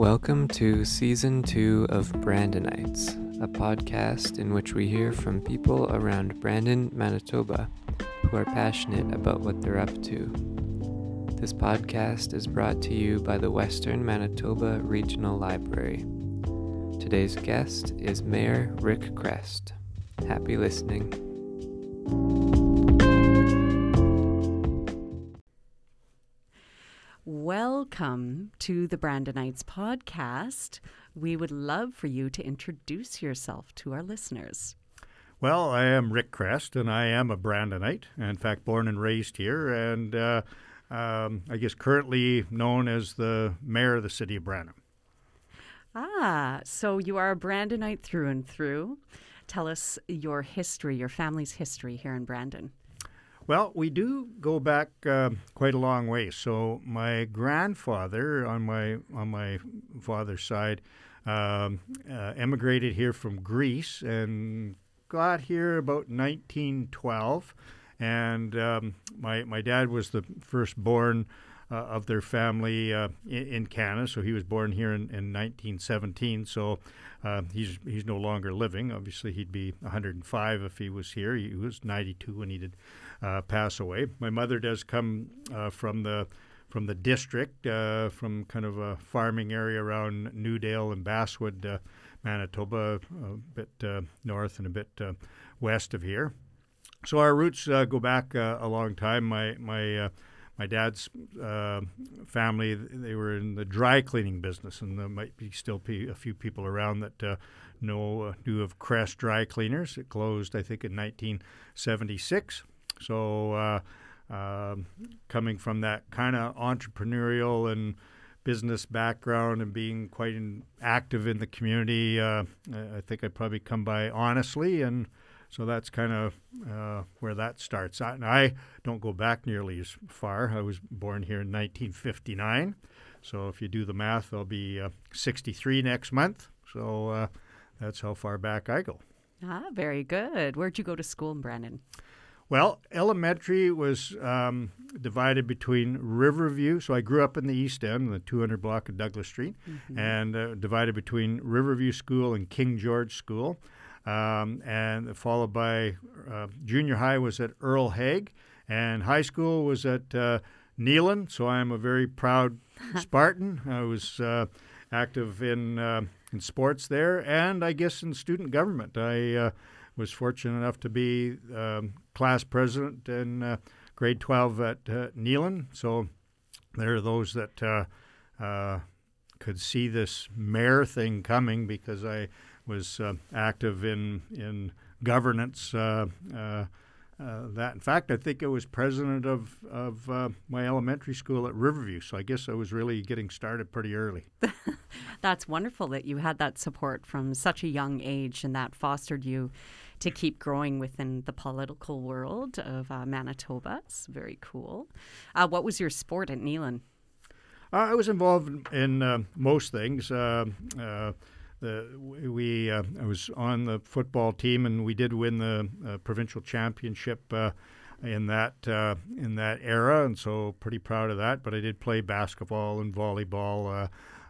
Welcome to season two of Brandonites, a podcast in which we hear from people around Brandon, Manitoba, who are passionate about what they're up to. This podcast is brought to you by the Western Manitoba Regional Library. Today's guest is Mayor Rick Chrest. Happy listening. Welcome to the Brandonites podcast. We would love for you to introduce yourself to our listeners. Well, I am Rick Chrest, and I am a Brandonite. In fact, born and raised here, and uh, um, I guess currently known as the mayor of the city of Brandon. Ah, so you are a Brandonite through and through. Tell us your history, your family's history here in Brandon. Well, we do go back uh, quite a long way. So my grandfather on my on my father's side um, uh, emigrated here from Greece and got here about 1912. And um, my my dad was the firstborn uh, of their family uh, in, in, Canada, so he was born here in, in 1917. So uh, he's he's no longer living. Obviously, he'd be 105 if he was here. He was 92 when he did uh, pass away. My mother does come uh, from the from the district, uh, from kind of a farming area around Newdale and Basswood, uh, Manitoba, a bit uh, north and a bit uh, west of here. So our roots go back a long time. My my my dad's uh, family they were in the dry cleaning business, and there might be still be a few people around that uh, know uh, knew of Chrest Dry Cleaners. It closed, I think, in 1976. So, uh, uh, coming from that kind of entrepreneurial and business background and being quite in, active in the community, uh, I think I probably come by honestly, and so that's kind of uh, where that starts. And I don't go back nearly as far. I was born here in 1959, so if you do the math, I'll be uh, 63 next month. So that's how far back I go. Ah, very good. Where'd you go to school in Brandon? Well, elementary was um, divided between Riverview. So I grew up in the East End, the 200 block of Douglas Street, mm-hmm. and uh, divided between Riverview School and King George School. Um, and followed by uh, junior high was at Earl Haig, and high school was at uh, Neelin. So I am a very proud Spartan. I was uh, active in uh, in sports there, and I guess in student government. I uh, was fortunate enough to be um, class president in uh, grade 12 at uh, Neelin. So there are those that uh, uh, could see this mayor thing coming because I was uh, active in in governance. Uh, that, in fact, I think I was president of of my elementary school at Riverview. So I guess I was really getting started pretty early. That's wonderful that you had that support from such a young age, and that fostered you to keep growing within the political world of uh, Manitoba. It's very cool. Uh, what was your sport at Neelin? Uh, I was involved in uh, most things. Uh, uh, the, we I was on the football team, and we did win the provincial championship in that uh, in that era, and so pretty proud of that. But I did play basketball and volleyball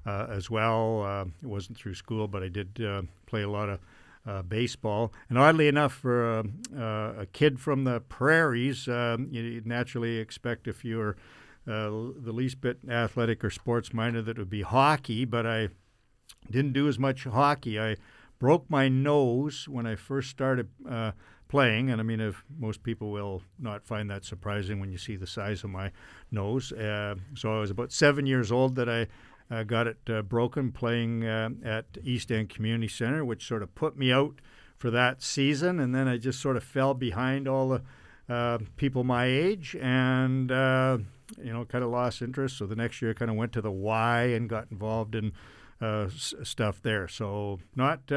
uh, uh, as well. it wasn't through school, but I did play a lot of uh, baseball. And oddly enough, for uh, uh, a kid from the prairies, um, you naturally expect if you were uh, the least bit athletic or sports minded that it would be hockey, but I didn't do as much hockey. I broke my nose when I first started uh, playing, and I mean, if most people will not find that surprising when you see the size of my nose. Uh, so I was about seven years old that I uh, got it uh, broken playing uh, at East End Community Center, which sort of put me out for that season. And then I just sort of fell behind all the uh, people my age and, uh, you know, kind of lost interest. So the next year I kind of went to the Y and got involved in s- stuff there. So not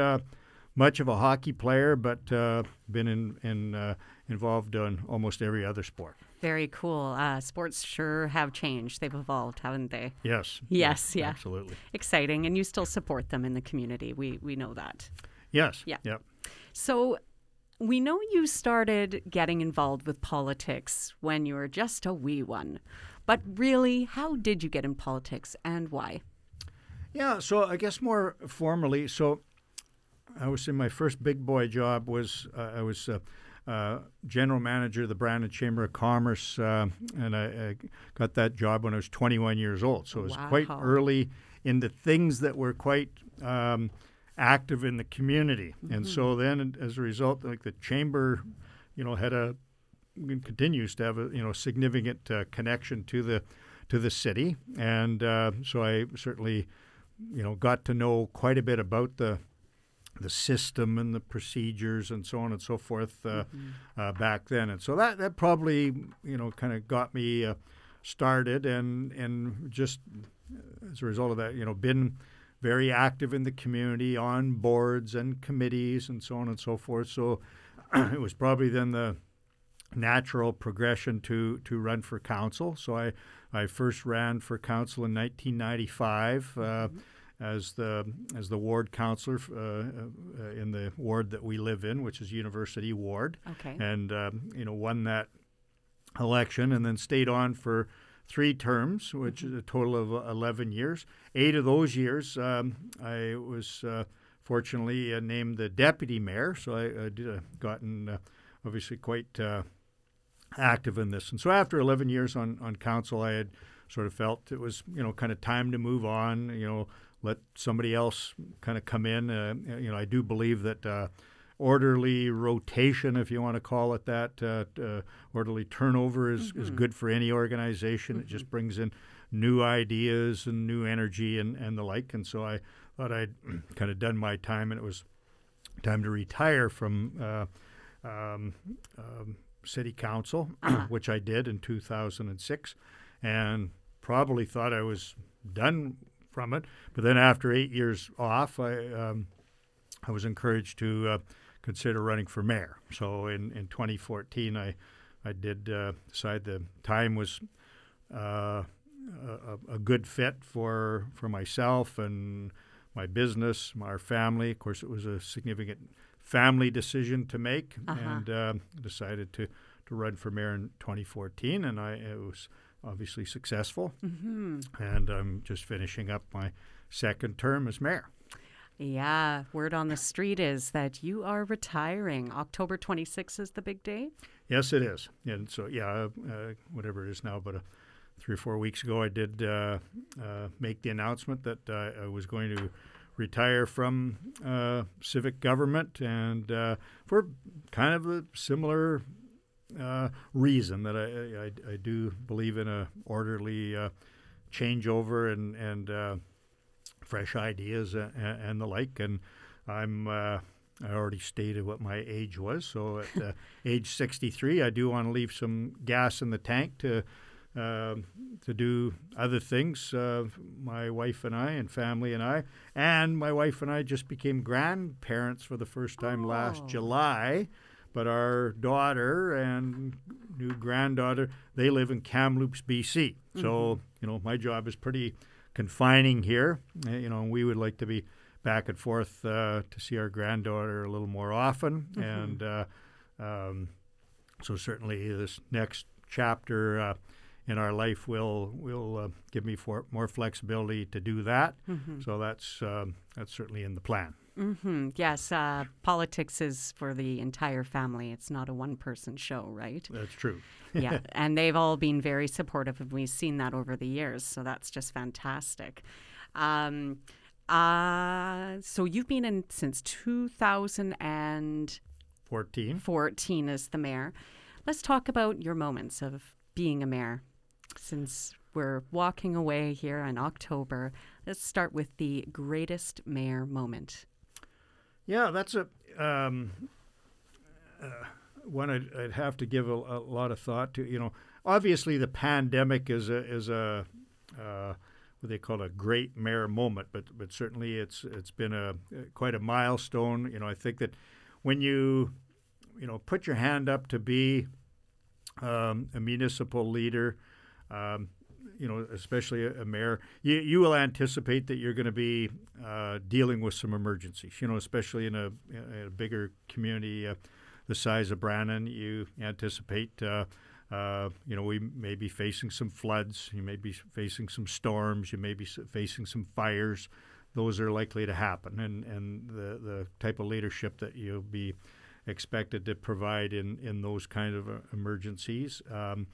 much of a hockey player, but been in, in involved in almost every other sport. Very cool. Uh, sports sure have changed. They've evolved, haven't they? Yes. Yes. Yeah. Absolutely. Exciting, and you still support them in the community. We we know that. Yes. Yeah. Yep. So. We know you started getting involved with politics when you were just a wee one. But really, how did you get in politics and why? Yeah, so I guess more formally, so I was in my first big boy job was uh, I was uh, uh, general manager of the Brandon Chamber of Commerce, uh, and I, I, got that job when I was 21 years old. So it was Wow. quite early into things that were quite um, active in the community, and so then as a result, like the chamber, you know, had a continues to have a you know significant uh, connection to the to the city, and uh, so I certainly you know got to know quite a bit about the the system and the procedures and so on and so forth uh, uh, back then, and so that that probably you know kind of got me uh, started, and and just as a result of that, you know, been very active in the community on boards and committees and so on and so forth. So it was probably then the natural progression to to run for council. So I I first ran for council in 1995 uh, as the as the ward councillor uh, uh, in the ward that we live in, which is University Ward, Okay. and um, you know won that election, and then stayed on for three terms, which is a total of 11 years. Eight of those years, um, I was uh, fortunately uh, named the deputy mayor, so I, I did uh, gotten uh, obviously quite uh, active in this. And so after 11 years on, on council, I had sort of felt it was, you know, kind of time to move on, you know, let somebody else kind of come in. Uh, you know, I do believe that uh, orderly rotation, if you want to call it that, uh, uh, orderly turnover is, is good for any organization. It just brings in new ideas and new energy and, and the like. And so I thought I'd kind of done my time and it was time to retire from uh, um, um, city council, which I did in 2006, and probably thought I was done from it. But then after eight years off, I um, I was encouraged to uh, consider running for mayor. So in, in 2014, I I did uh, decide the time was uh, a, a good fit for for myself and my business, our family. Of course, it was a significant family decision to make, Uh-huh. and uh, decided to to run for mayor in 2014, and I it was obviously successful. hmm And I'm just finishing up my second term as mayor. Yeah. Word on the street is that you are retiring. October 26th is the big day. Yes, it is. And so, yeah, uh, whatever it is now, but uh, three or four weeks ago, I did uh, uh, make the announcement that uh, I was going to retire from uh, civic government, and uh, for kind of a similar uh, reason that I, I, I do believe in a orderly uh, changeover and and uh, fresh ideas and, and the like. And I'm uh, I already stated what my age was, so at uh, age 63, I do want to leave some gas in the tank to. Um to do other things, uh, my wife and I, and family and I, and my wife and I just became grandparents for the first time last Oh. July. But our daughter and new granddaughter, they live in Kamloops, BC. So you know, my job is pretty confining here. Uh, you know, we would like to be back and forth uh, to see our granddaughter a little more often, and uh, um, so certainly this next chapter uh, in our life will will uh, give me for, more flexibility to do that. So that's um, that's certainly in the plan. hmm Yes. Uh, politics is for the entire family. It's not a one person show, right? That's true. yeah, and they've all been very supportive, and we've seen that over the years. So that's just fantastic. Um, uh, so you've been in since 2014 Fourteen. as the mayor. Let's talk about your moments of being a mayor. Since we're walking away here in October, let's start with the greatest mayor moment. Yeah, that's a um, uh, one I'd, I'd have to give a, a lot of thought to. You know, obviously the pandemic is a is a uh, what they call a great mayor moment, but but certainly it's it's been a quite a milestone. You know, I think that when you you know put your hand up to be um, a municipal leader. Um, you know, especially a, a mayor, you, you will anticipate that you're going to be uh, dealing with some emergencies. You know, especially in a, in a bigger community uh, the size of Brandon, you anticipate uh, Uh, you know, we may be facing some floods. You may be facing some storms. You may be facing some fires. Those are likely to happen, and and the the type of leadership that you'll be expected to provide in in those kind of uh, emergencies um,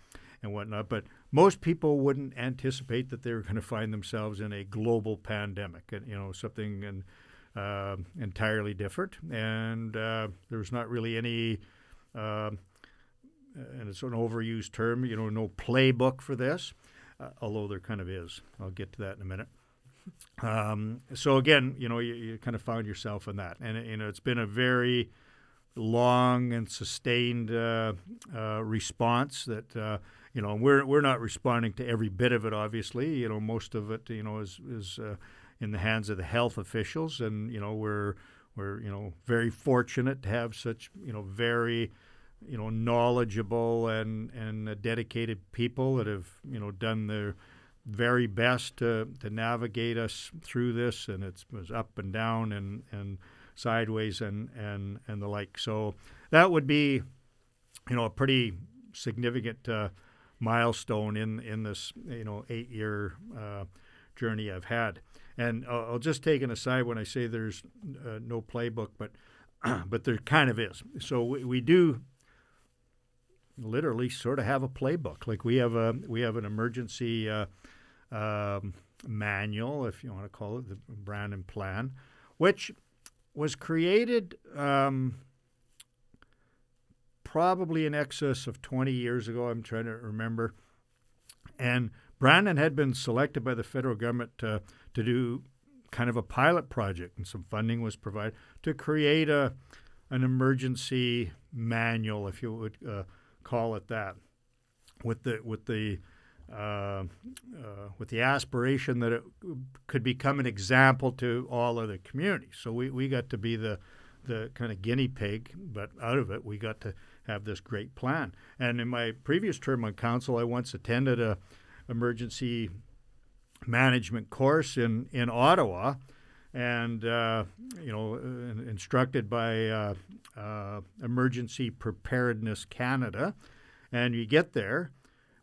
and whatnot. But most people wouldn't anticipate that they were going to find themselves in a global pandemic, and you know something and. Uh, entirely different, and uh, there was not really any uh, and it's an overused term, you know, no playbook for this, uh, although there kind of is. I'll get to that in a minute. Um, so again, you know, you, you, kind of found yourself in that, and you know, it's been a very long and sustained uh, uh, response that uh, you know we're we're not responding to every bit of it. Obviously, you know, most of it, you know, is is uh, in the hands of the health officials, and you know, we're we're you know very fortunate to have such you know very you know, knowledgeable and and dedicated people that have you know done their very best to, to navigate us through this, and it was up and down and and sideways and and and the like. So that would be, you know, a pretty significant uh, milestone in in this you know eight year uh, journey I've had. And I'll, I'll just take an aside when I say there's uh, no playbook, but but there kind of is. So we, we do literally sort of have a playbook. Like we have a we have an emergency uh, um, manual, if you want to call it the Brandon Plan, which was created um, probably in excess of 20 years ago. I'm trying to remember, and Brandon had been selected by the federal government to to do kind of a pilot project, and some funding was provided to create a an emergency manual, if you would. Uh, call it that, with the with the uh, uh, with the aspiration that it could become an example to all other communities. So we, we got to be the the kind of guinea pig, but out of it we got to have this great plan. And in my previous term on council, I once attended a emergency management course in in Ottawa, and uh, you know, instructed by uh, uh, Emergency Preparedness Canada, and you get there,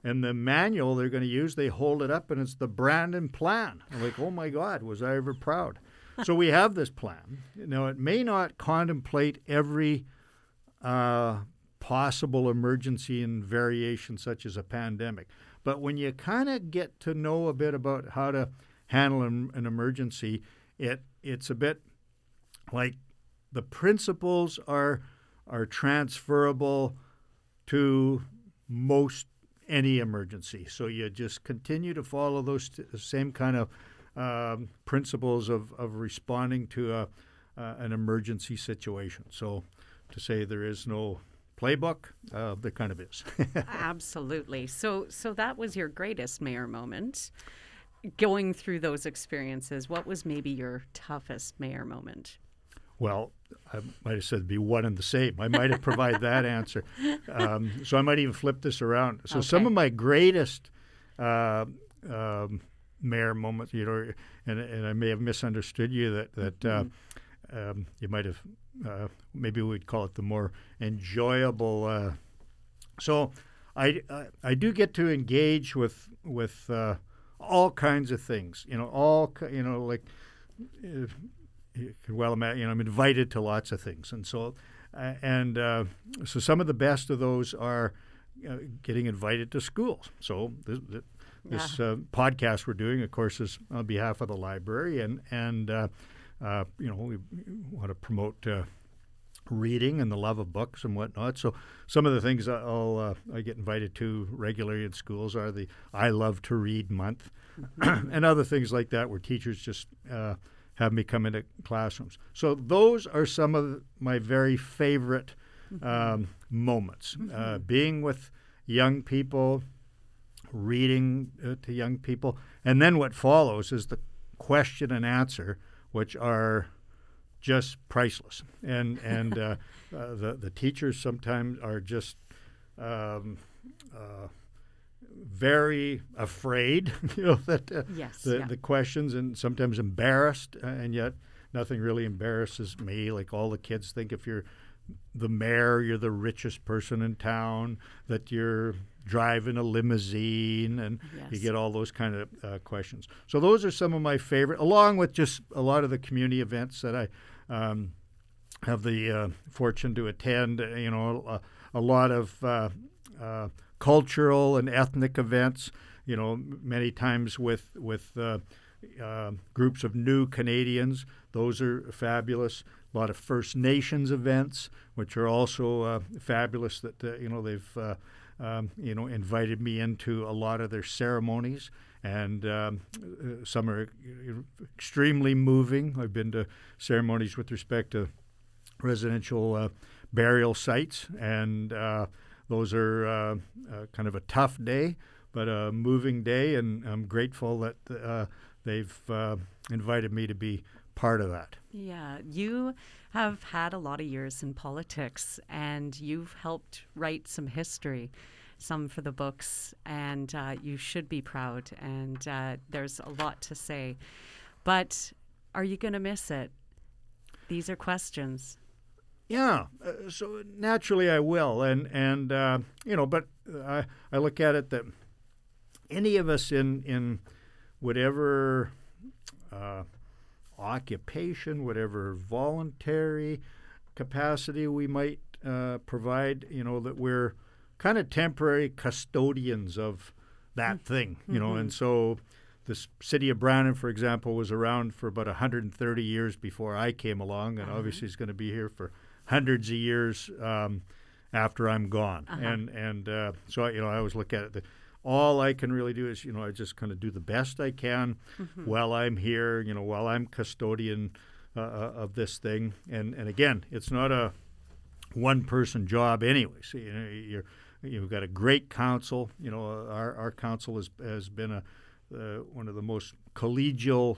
and the manual they're going to use, they hold it up, and it's the Brandon Plan. I'm like, oh my God, was I ever proud? so we have this plan. Now, it may not contemplate every uh, possible emergency and variation, such as a pandemic, but when you kind of get to know a bit about how to handle an, an emergency, it it's a bit like the principles are are transferable to most any emergency. So you just continue to follow those t- same kind of um, principles of, of responding to a, uh, an emergency situation. So to say there is no playbook, uh, there kind of is. Absolutely. So so that was your greatest mayor moment going through those experiences, what was maybe your toughest mayor moment? Well, I might have said be one and the same. I might have provided that answer. Um, so I might even flip this around. So okay. some of my greatest uh, um, mayor moments, you know, and, and I may have misunderstood you that that uh, mm-hmm. Um, you might have uh, maybe we'd call it the more enjoyable. Uh, so I, I, I do get to engage with with uh, all kinds of things. You know, all you know, like you can well imagine. You know, I'm invited to lots of things, and so uh, and uh, so some of the best of those are uh, getting invited to schools. So this, this yeah. Uh, podcast we're doing, of course, is on behalf of the library, and and uh, uh, you know we want to promote reading and the love of books and whatnot. So some of the things I'll uh, I get invited to regularly in schools are the I Love to Read month, mm-hmm. and other things like that, where teachers just uh, have me come into classrooms. So those are some of my very favorite mm-hmm. um, moments. Uh, mm-hmm. being with young people, reading uh, to young people, and then what follows is the question and answer, which are just priceless. And and uh, uh, the the teachers sometimes are just um, uh, very afraid, you know, that uh, yes, the yeah. the questions and sometimes embarrassed, uh, and yet nothing really embarrasses me. Like all the kids think if you're the mayor, you're the richest person in town, that you're drive in a limousine, and Yes. you get all those kind of uh, questions. So those are some of my favorite, along with just a lot of the community events that I um, have the uh, fortune to attend. uh, You know, a, a lot of uh, uh, cultural and ethnic events. You know, many times with with uh, uh, groups of new Canadians. Those are fabulous. A lot of First Nations events, which are also uh, fabulous. That uh, you know they've uh, um, you know invited me into a lot of their ceremonies, and um, uh, some are extremely moving. I've been to ceremonies with respect to residential uh, burial sites, and uh, those are uh, uh, kind of a tough day, but a moving day, and I'm grateful that they've invited me to be part of that. Yeah, you have had a lot of years in politics and you've helped write some history, some for the books, and uh, you should be proud. And uh, there's a lot to say. But are you going to miss it? These are questions. Yeah, uh, so naturally I will, and and uh, you know, but I I look at it that any of us in in whatever uh, occupation, whatever voluntary capacity we might uh, provide, you know, that we're kind of temporary custodians of that thing, you know, and so. the city of Brandon, for example, was around for about 130 years before I came along, and obviously is going to be here for hundreds of years um, after I'm gone. And and uh, so you know, I always look at it that all I can really do is you know I just kind of do the best I can while I'm here. You know, while I'm custodian uh, uh, of this thing. And and again, it's not a one person job anyway. So you know, you're you've got a great council. You know, our our council has has been a uh, one of the most collegial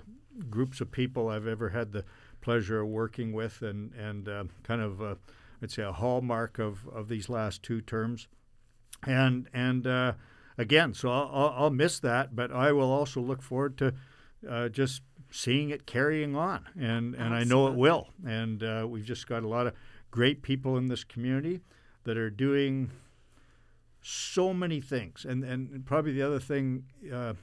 groups of people I've ever had the pleasure of working with, and and uh, kind of uh, I'd say a hallmark of of these last two terms. And and uh, again, so I'll, I'll, I'll miss that, but I will also look forward to uh, just seeing it carrying on, and and I know it will. And uh, we've just got a lot of great people in this community that are doing so many things. And and probably the other thing uh,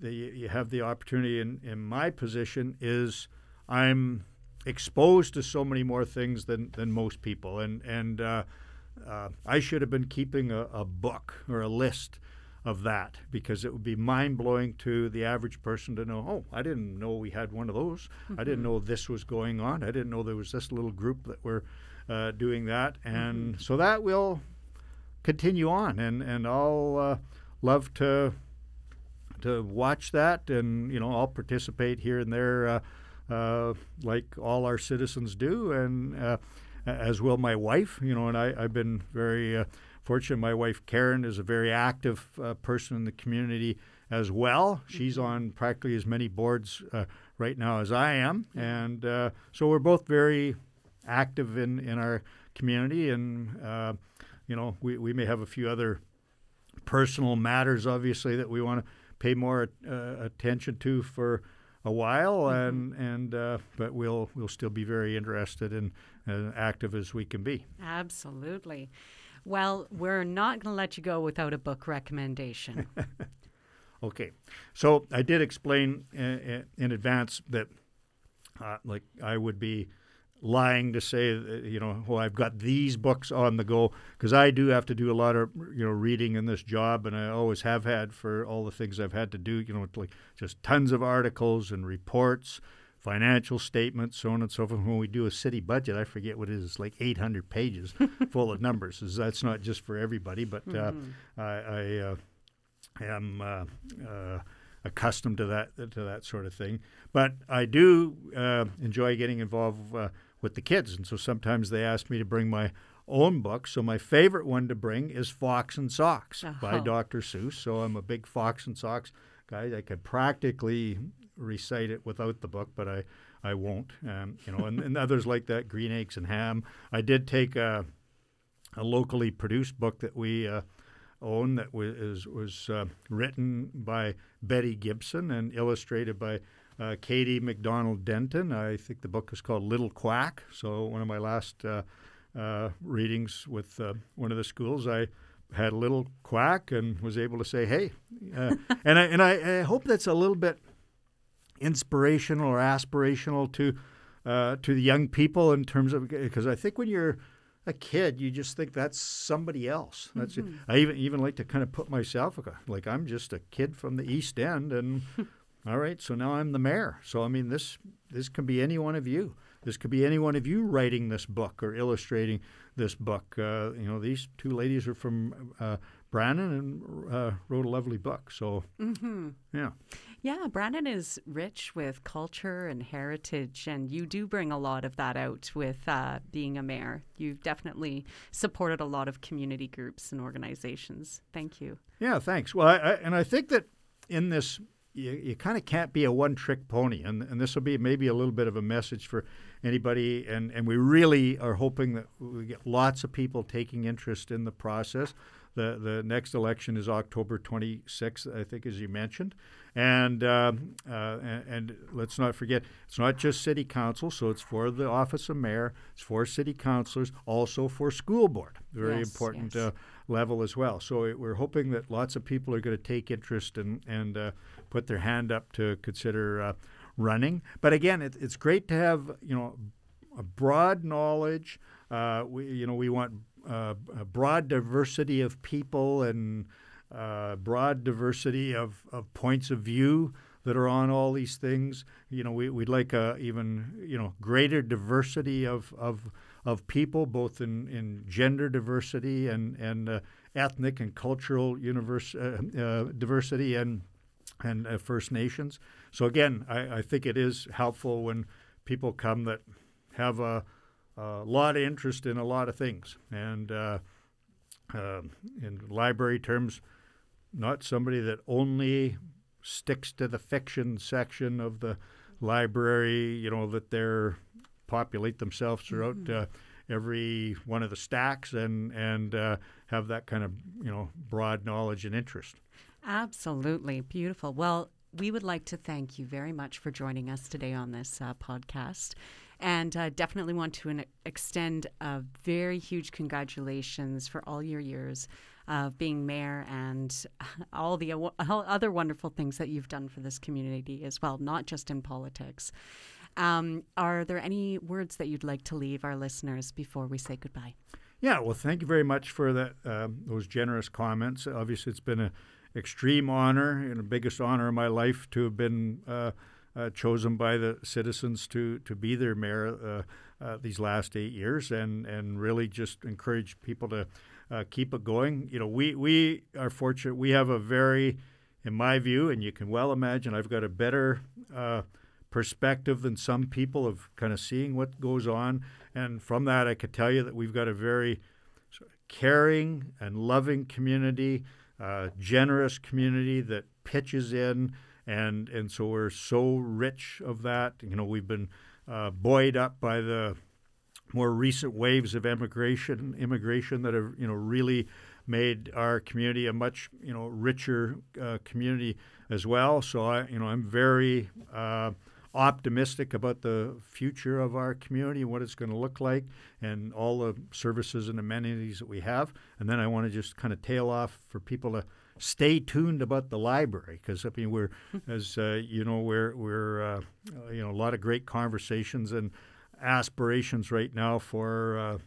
that you, you have the opportunity in in my position is I'm exposed to so many more things than than most people. And and uh, uh, I should have been keeping a, a book or a list of that because it would be mind blowing to the average person to know. Oh, I didn't know we had one of those. I didn't know this was going on. I didn't know there was this little group that were uh, doing that. And so that will continue on, and and I'll uh, love to to watch that, and you know I'll participate here and there, uh, uh, like all our citizens do, and uh, as will my wife. You know, and I, I've been very uh, fortunate. My wife Karen is a very active uh, person in the community as well. She's on practically as many boards uh, right now as I am, and uh, so we're both very active in in our community, and uh, you know we we may have a few other personal matters, obviously, that we want to pay more uh, attention to for a while, and and uh, but we'll we'll still be very interested and uh, active as we can be. Absolutely. Well, we're not going to let you go without a book recommendation. Okay, so I did explain in, in advance that, uh, like, I would be lying to say, you know, well, I've got these books on the go because I do have to do a lot of, you know, reading in this job, and I always have had for all the things I've had to do. You know, like just tons of articles and reports, financial statements, so on and so forth. When we do a city budget, I forget what it is, like 800 pages full of numbers. That's not just for everybody, but uh, I. I uh, am uh, uh, accustomed to that to that sort of thing. But I do uh, enjoy getting involved uh, with the kids, and so sometimes they ask me to bring my own book. So my favorite one to bring is Fox and Socks by Oh. Dr. Seuss. So I'm a big Fox and Socks guy. I could practically recite it without the book, but I I won't. Um, you know, and, and others like that, Green Eggs and Ham. I did take a a locally produced book that we uh, own that was was uh, written by Betty Gibson and illustrated by uh, Kady MacDonald Denton. I think the book is called Little Quack. So one of my last uh, uh, readings with uh, one of the schools, I had a little quack and was able to say, "Hey," uh, and I and I, I, hope that's a little bit inspirational or aspirational to uh, to the young people in terms of because I think when you're a kid, you just think that's somebody else. That's mm-hmm. I even even like to kind of put myself like I'm just a kid from the East End, and all right, so now I'm the mayor. So I mean, this this can be any one of you. This could be any one of you writing this book or illustrating this book. Uh, you know, these two ladies are from uh, Brandon and uh, wrote a lovely book. So, mm-hmm. yeah. Yeah, Brandon is rich with culture and heritage, and you do bring a lot of that out with uh, being a mayor. You've definitely supported a lot of community groups and organizations. Thank you. Yeah, thanks. Well, I, I, and I think that in this, you, you kind of can't be a one trick pony, and, and this will be maybe a little bit of a message for anybody. And, and we really are hoping that we get lots of people taking interest in the process. The, the next election is October 26th, I think, as you mentioned. And, uh, uh, and, and let's not forget, it's not just city council, so it's for the office of mayor, it's for city councilors, also for school board, very yes, important yes. Uh, level as well. So it, we're hoping that lots of people are going to take interest and, and uh, put their hand up to consider uh, running. But again, it, it's great to have you know a broad knowledge. Uh, we you know we want uh, a broad diversity of people and uh, broad diversity of, of points of view that are on all these things. You know, we, we'd like a even you know greater diversity of of, of people, both in, in gender diversity and and uh, ethnic and cultural universe, uh, uh, diversity and and uh, First Nations. So again, I, I, think it is helpful when people come that have a, a lot of interest in a lot of things, and uh, uh, in library terms, not somebody that only sticks to the fiction section of the library. You know that they're populate themselves throughout. Mm-hmm. Uh, every one of the stacks and and uh, have that kind of you know broad knowledge and interest. Absolutely. Beautiful. Well, we would like to thank you very much for joining us today on this uh, podcast. And uh, definitely want to an- extend a very huge congratulations for all your years of being mayor and all the all other wonderful things that you've done for this community as well, not just in politics. Um, are there any words that you'd like to leave our listeners before we say goodbye? Yeah, well, thank you very much for that uh, those generous comments. Obviously, it's been a extreme honor and the biggest honor of my life to have been uh, uh, chosen by the citizens to to be their mayor uh, uh these last eight years, and and really just encourage people to uh, keep it going. You know, we we are fortunate. We have a very, in my view, and you can well imagine, I've got a better perspective than some people of kind of seeing what goes on, and from that, I could tell you that we've got a very caring and loving community uh, generous community that pitches in, and and so we're so rich of that. You know, we've been uh, buoyed up by the more recent waves of immigration immigration that have you know really made our community a much you know richer uh, community as well. So I you know I'm very uh, optimistic about the future of our community and what it's going to look like and all the services and amenities that we have. And then I want to just kind of tail off for people to stay tuned about the library because I mean we're as uh, you know we're we're uh, you know a lot of great conversations and aspirations right now for uh,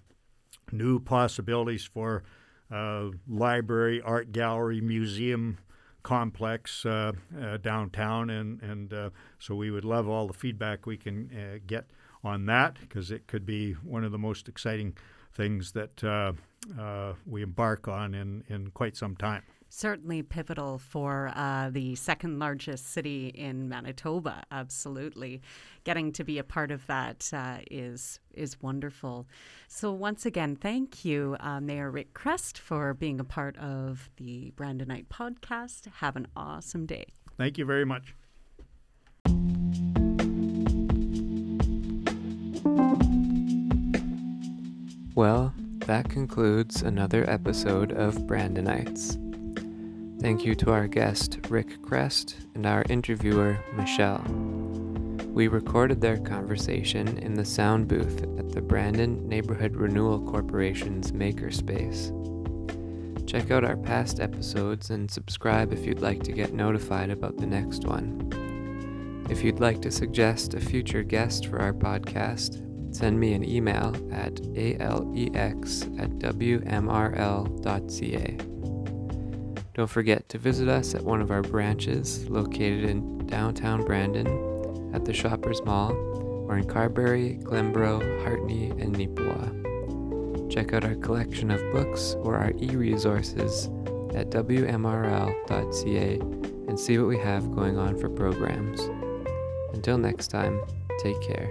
new possibilities for uh, library, art gallery, museum complex uh, uh, downtown, and and uh, so we would love all the feedback we can uh, get on that because it could be one of the most exciting things that uh, uh, we embark on in in quite some time certainly pivotal for uh, the second largest city in Manitoba. Absolutely, getting to be a part of that uh, is is wonderful. So once again, thank you, uh, Mayor Rick Chrest, for being a part of the Brandonite podcast. Have an awesome day. Thank you very much. Well, that concludes another episode of Brandonites. Thank you to our guest, Rick Chrest, and our interviewer, Michelle. We recorded their conversation in the sound booth at the Brandon Neighborhood Renewal Corporation's Makerspace. Check out our past episodes and subscribe if you'd like to get notified about the next one. If you'd like to suggest a future guest for our podcast, send me an email at alex at wmrl.ca. Don't forget to visit us at one of our branches located in downtown Brandon, at the Shoppers Mall, or in Carberry, Glenboro, Hartney, and Neepawa. Check out our collection of books or our e resources at wmrl.ca and see what we have going on for programs. Until next time, take care.